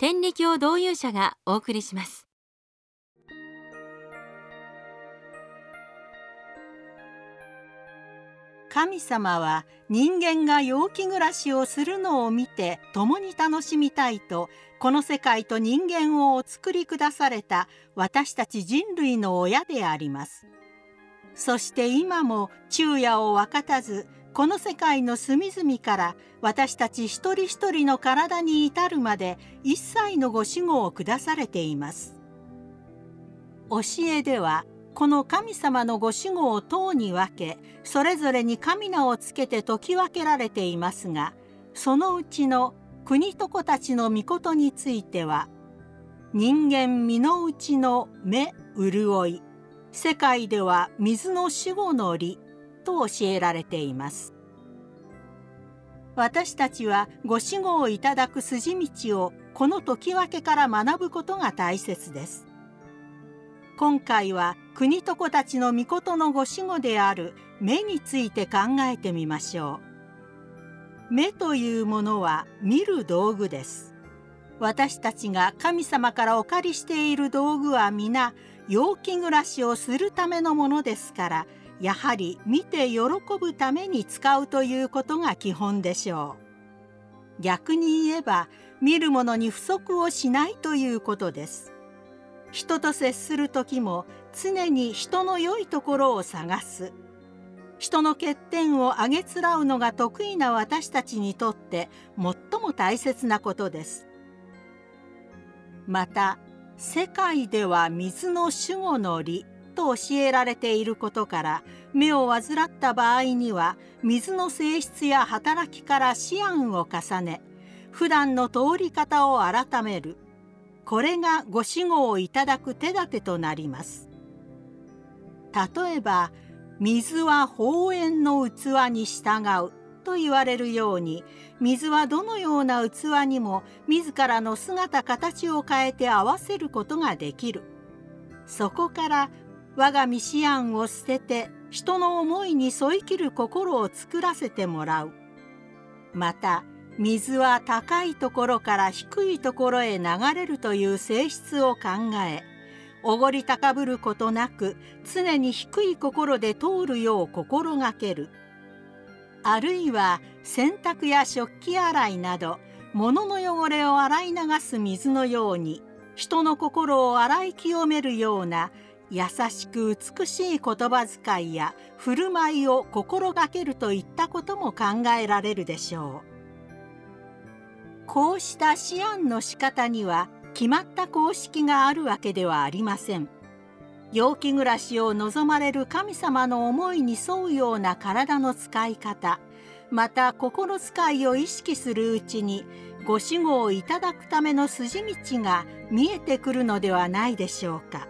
天理教導遊者がお送りします。神様は人間が陽気暮らしをするのを見て共に楽しみたいとこの世界と人間をお作りくだされた私たち人類の親であります。そして今も昼夜を分かたずこの世界の隅々から私たち一人一人の体に至るまで一切のご守護を下されています。教えではこの神様のご守護を塔に分けそれぞれに神名をつけて解き分けられていますがそのうちの国と子たちの御事については人間身の内の目潤い世界では水の守護の理と教えられています。私たちはご守護をいただく筋道をこの解き分けから学ぶことが大切です。今回は国と子たちの御事のご守護である目について考えてみましょう。目というものは見る道具です。私たちが神様からお借りしている道具は皆陽気暮らしをするためのものですからやはり見て喜ぶために使うということが基本でしょう。逆に言えば見るものに不足をしないということです。人と接する時も常に人の良いところを探す。人の欠点をあげつらうのが得意な私たちにとって最も大切なことです。また世界では水の守護の理と教えられていることから目を患った場合には水の性質や働きから思案を重ね普段の通り方を改める。これがご死後をいただく手立てとなります。例えば水は宝円の器に従うと言われるように水はどのような器にも自らの姿形を変えて合わせることができる。そこから我が身思案を捨てて人の思いに添い切る心を作らせてもらう。また水は高いところから低いところへ流れるという性質を考えおごり高ぶることなく常に低い心で通るよう心がける。あるいは洗濯や食器洗いなど物の汚れを洗い流す水のように人の心を洗い清めるような優しく美しい言葉遣いや振る舞いを心がけるといったことも考えられるでしょう。こうした思案の仕方には決まった公式があるわけではありません。陽気暮らしを望まれる神様の思いに沿うような体の使い方また心遣いを意識するうちにご守護をいただくための筋道が見えてくるのではないでしょうか。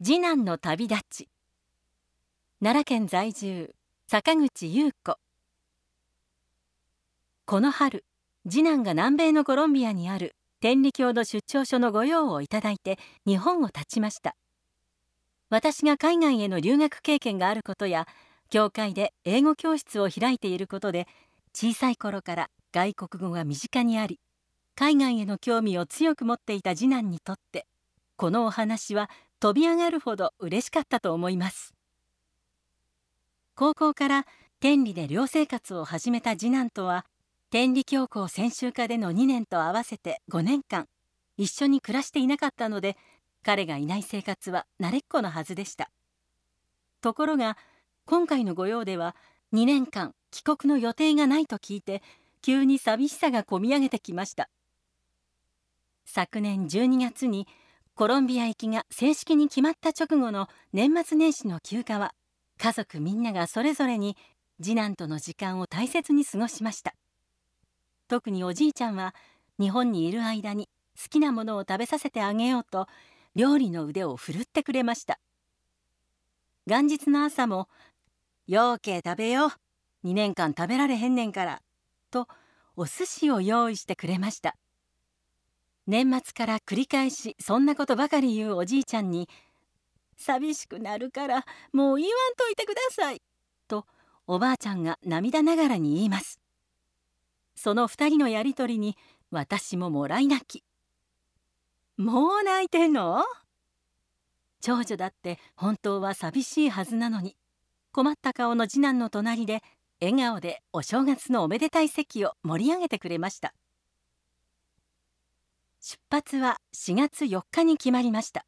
次男の旅立ち。奈良県在住坂口優子。この春次男が南米のコロンビアにある天理教の出張所の御用をいただいて日本を立ちました。私が海外への留学経験があることや教会で英語教室を開いていることで小さい頃から外国語が身近にあり海外への興味を強く持っていた次男にとってこのお話は飛び上がるほど嬉しかったと思います。高校から天理で寮生活を始めた次男とは天理教校専修科での2年と合わせて5年間一緒に暮らしていなかったので彼がいない生活は慣れっこのはずでした。ところが今回の御用では2年間帰国の予定がないと聞いて急に寂しさがこみ上げてきました。昨年12月にコロンビア行きが正式に決まった直後の年末年始の休暇は家族みんながそれぞれに次男との時間を大切に過ごしました。特におじいちゃんは日本にいる間に好きなものを食べさせてあげようと料理の腕を振るってくれました。元日の朝も「ようけ食べよう2年間食べられへんねんから」とお寿司を用意してくれました。年末から繰り返しそんなことばかり言うおじいちゃんに「寂しくなるからもう言わんといてください」とおばあちゃんが涙ながらに言います。その二人のやりとりに私ももらい泣き。もう泣いてんの？長女だって本当は寂しいはずなのに困った顔の次男の隣で笑顔でお正月のおめでたい席を盛り上げてくれました。出発は4月4日に決まりました。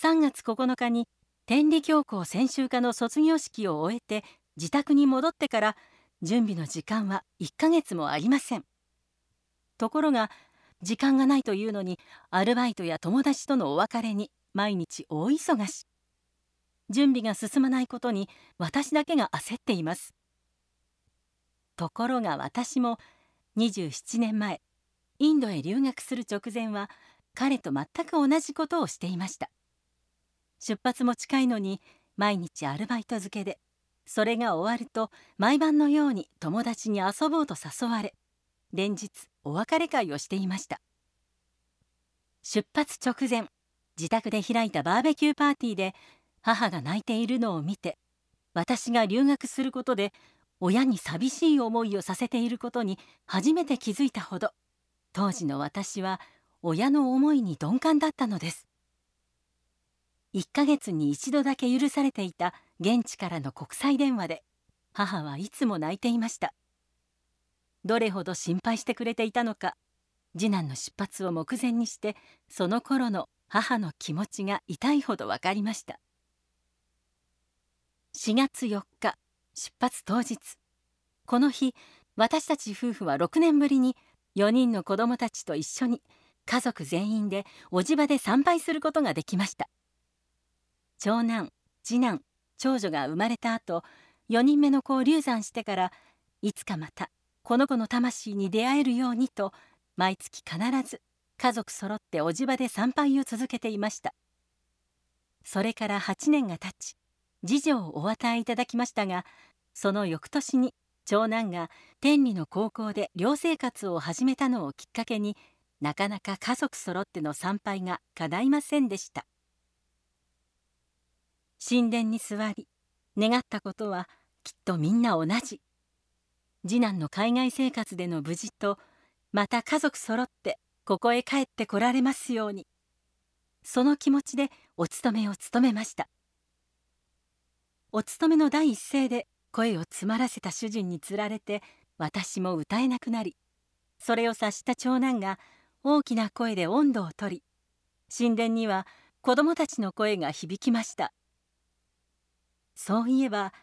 3月9日に天理教校専修科の卒業式を終えて自宅に戻ってから準備の時間は1ヶ月もありません。ところが時間がないというのにアルバイトや友達とのお別れに毎日大忙し。準備が進まないことに私だけが焦っています。ところが私も27年前インドへ留学する直前は彼と全く同じことをしていました。出発も近いのに毎日アルバイト漬けでそれが終わると毎晩のように友達に遊ぼうと誘われ連日お別れ会をしていました。出発直前自宅で開いたバーベキューパーティーで母が泣いているのを見て私が留学することで親に寂しい思いをさせていることに初めて気づいたほど当時の私は親の思いに鈍感だったのです。1ヶ月に一度だけ許されていた現地からの国際電話で母はいつも泣いていました。どれほど心配してくれていたのか次男の出発を目前にしてその頃の母の気持ちが痛いほど分かりました。4月4日出発当日。この日私たち夫婦は6年ぶりに4人の子供たちと一緒に家族全員でおじ場で参拝することができました。長男次男長女が生まれた後4人目の子を流産してからいつかまたこの子の魂に出会えるようにと毎月必ず家族揃っておじ場で参拝を続けていました。それから8年が経ち次女をお与えいただきましたがその翌年に長男が天理の高校で寮生活を始めたのをきっかけになかなか家族揃っての参拝が叶いませんでした。神殿に座り願ったことはきっとみんな同じ。次男の海外生活での無事とまた家族揃ってここへ帰ってこられますように。その気持ちでお勤めを務めました。お勤めの第一声で声を詰まらせた主人につられて私も歌えなくなりそれを察した長男が大きな声で温度をとり神殿には子供たちの声が響きました。そういえば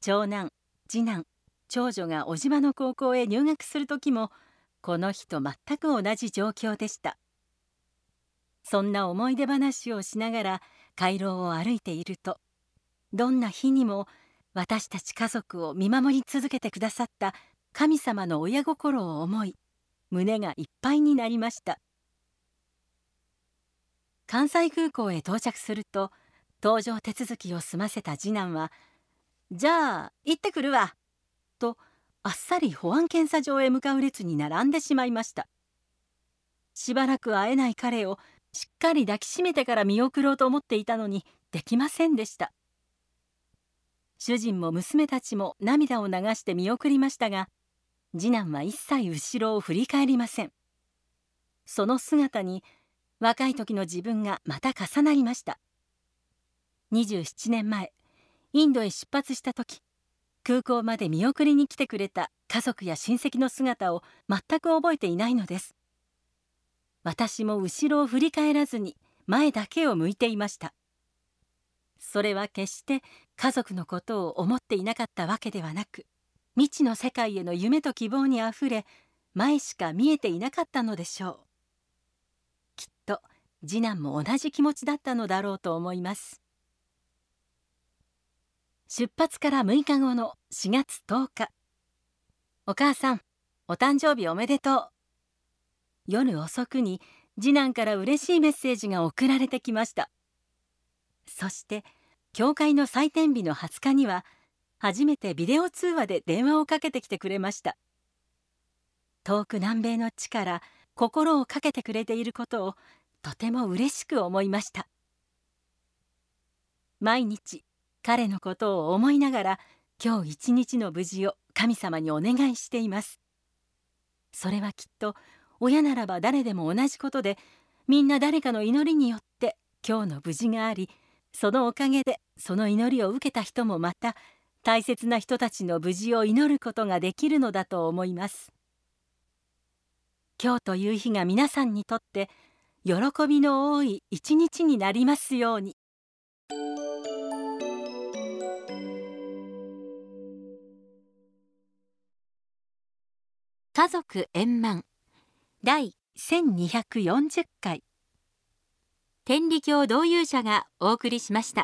長男次男長女が小島の高校へ入学する時もこの日と全く同じ状況でした。そんな思い出話をしながら回廊を歩いているとどんな日にも私たち家族を見守り続けてくださった神様の親心を思い胸がいっぱいになりました。関西空港へ到着すると搭乗手続きを済ませた次男は「じゃあ行ってくるわ」とあっさり保安検査場へ向かう列に並んでしまいました。しばらく会えない彼をしっかり抱きしめてから見送ろうと思っていたのにできませんでした。主人も娘たちも涙を流して見送りましたが次男は一切後ろを振り返りません。その姿に若い時の自分がまた重なりました。27年前インドへ出発した時空港まで見送りに来てくれた家族や親戚の姿を全く覚えていないのです。私も後ろを振り返らずに前だけを向いていました。それは決して家族のことを思っていなかったわけではなく未知の世界への夢と希望にあふれ前しか見えていなかったのでしょう。きっと次男も同じ気持ちだったのだろうと思います。出発から6日後の4月10日。お母さんお誕生日おめでとう。夜遅くに次男から嬉しいメッセージが送られてきました。そして教会の祭典日の20日には初めてビデオ通話で電話をかけてきてくれました。遠く南米の地から心をかけてくれていることをとても嬉しく思いました。毎日彼のことを思いながら今日一日の無事を神様にお願いしています。それはきっと親ならば誰でも同じことでみんな誰かの祈りによって今日の無事がありそのおかげでその祈りを受けた人もまた大切な人たちの無事を祈ることができるのだと思います。今日という日が皆さんにとって喜びの多い一日になりますように。家族円満第1240回。天理教導遊者がお送りしました。